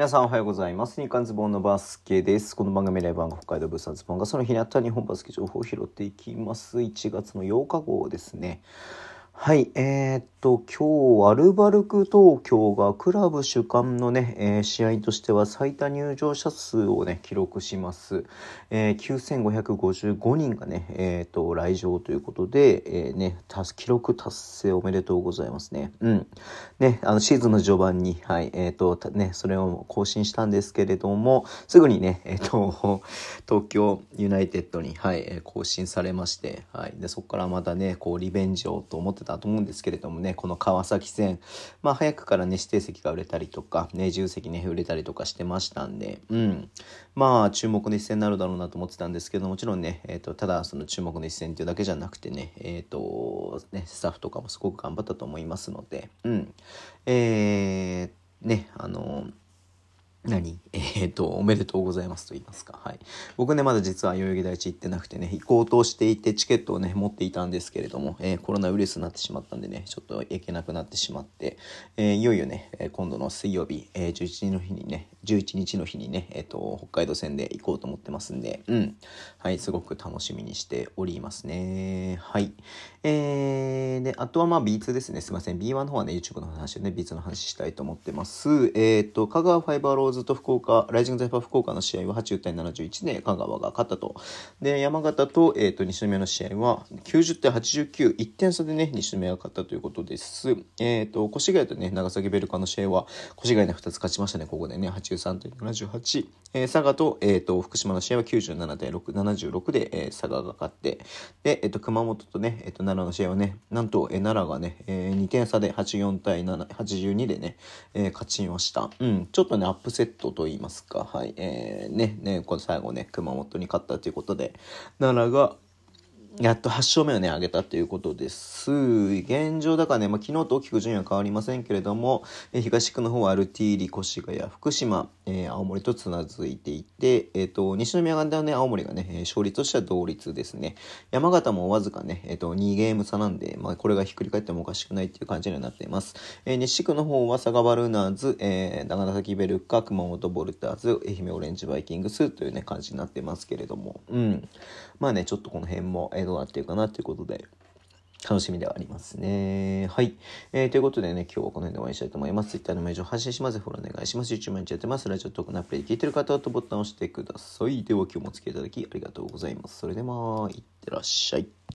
皆さんおはようございます。日刊ズボンのバスケです。この番組レバンが北海道物産ズボンがその日にあった日本バスケ情報を拾っていきます。1月の8日号ですね。はい、えー、っと、今日、アルバルク東京がクラブ主幹のね、えー試合としては最多入場者数をね、記録します。えー9555人がね、えーっと、来場ということで、えーね、た記録達成おめでとうございますね。うん。ね、あの、シーズンの序盤に、はい、えーっと、ね、それを更新したんですけれども、すぐにね、えっと、東京ユナイテッドに、はい、更新されまして、はい。で、そこからまたね、こう、リベンジをと思ってたと思うんですけれどもね、この川崎戦、まあ、早くからね、指定席が売れたりとか、ね、重席ね、売れたりとかしてましたんで、うん。まあ、注目の一戦になるだろうなと思ってたんですけど、もちろんね、えっ、と、ただ、その注目の一戦っていうだけじゃなくてね、えっ、と、ね、スタッフとかもすごく頑張ったと思いますので、うん。えー、ね、あの、何？えっ、と、おめでとうございますと言いますか。はい。僕ね、まだ実は代々木第一行ってなくてね、行こうとしていてチケットをね、持っていたんですけれども、えーコロナウイルスになってしまったんでね、ちょっと行けなくなってしまって、えーいよいよね、今度の水曜日、えー11日の日にね、11日の日にね、えっ、と、北海道線で行こうと思ってますんで、うん。はい、すごく楽しみにしておりますね。はい。えー、で、あとはまあ B2 ですね。すいません。B1 の方はね、YouTube の話でね、B2 の話したいと思ってます。えっ、と、香川ファイバーローズと福岡、ライジングザイパー福岡の試合は80対71で香川が勝ったと。で、山形と、えっ、と、西宮の試合は90対89、1点差でね、西宮が勝ったということです。えっ、と、越谷とね、長崎ベルカの試合は、越谷ね、2つ勝ちましたね、ここでね、83対78。えー佐賀と、えっ、と、福島の試合は97対6、76で、えー佐賀が勝って、で、えっ、と、熊本とね、えっ、と、奈良の試合はね、なんと、えー奈良がね、え2点差で84対7 82でね、えー勝ちました。うん、ちょっとね、アップセットと言いますか、はい、えーね、ね、この最後ね、熊本に勝ったということで、奈良が、やっと8勝目をね、上げたということです。現状だからね、まあ、昨日と大きく順位は変わりませんけれども、え東区の方はアルティーリ、越谷、福島、えー青森とつなずいていて、えっ、と、西宮がね、青森がね、勝率としては同率ですね。山形もわずかね、えっ、と、2ゲーム差なんで、まあ、これがひっくり返ってもおかしくないっていう感じになっています。えー西区の方は佐賀バルーナーズ、えー長崎ベルカ、熊本ボルターズ、愛媛オレンジバイキングスというね、感じになってますけれども、うん。まあね、ちょっとこの辺も、えーどうなってるかなということで、楽しみではありますね。はい。えーということでね、今日はこの辺で終わりにしたいと思います。Twitter のメーを発信します。フォローお願いします。YouTube 毎日やってます。ラジオトークのアプリで聞いてる方はとボタンを押してください。では今日もお付き合いいただきありがとうございます。それでは、いってらっしゃい。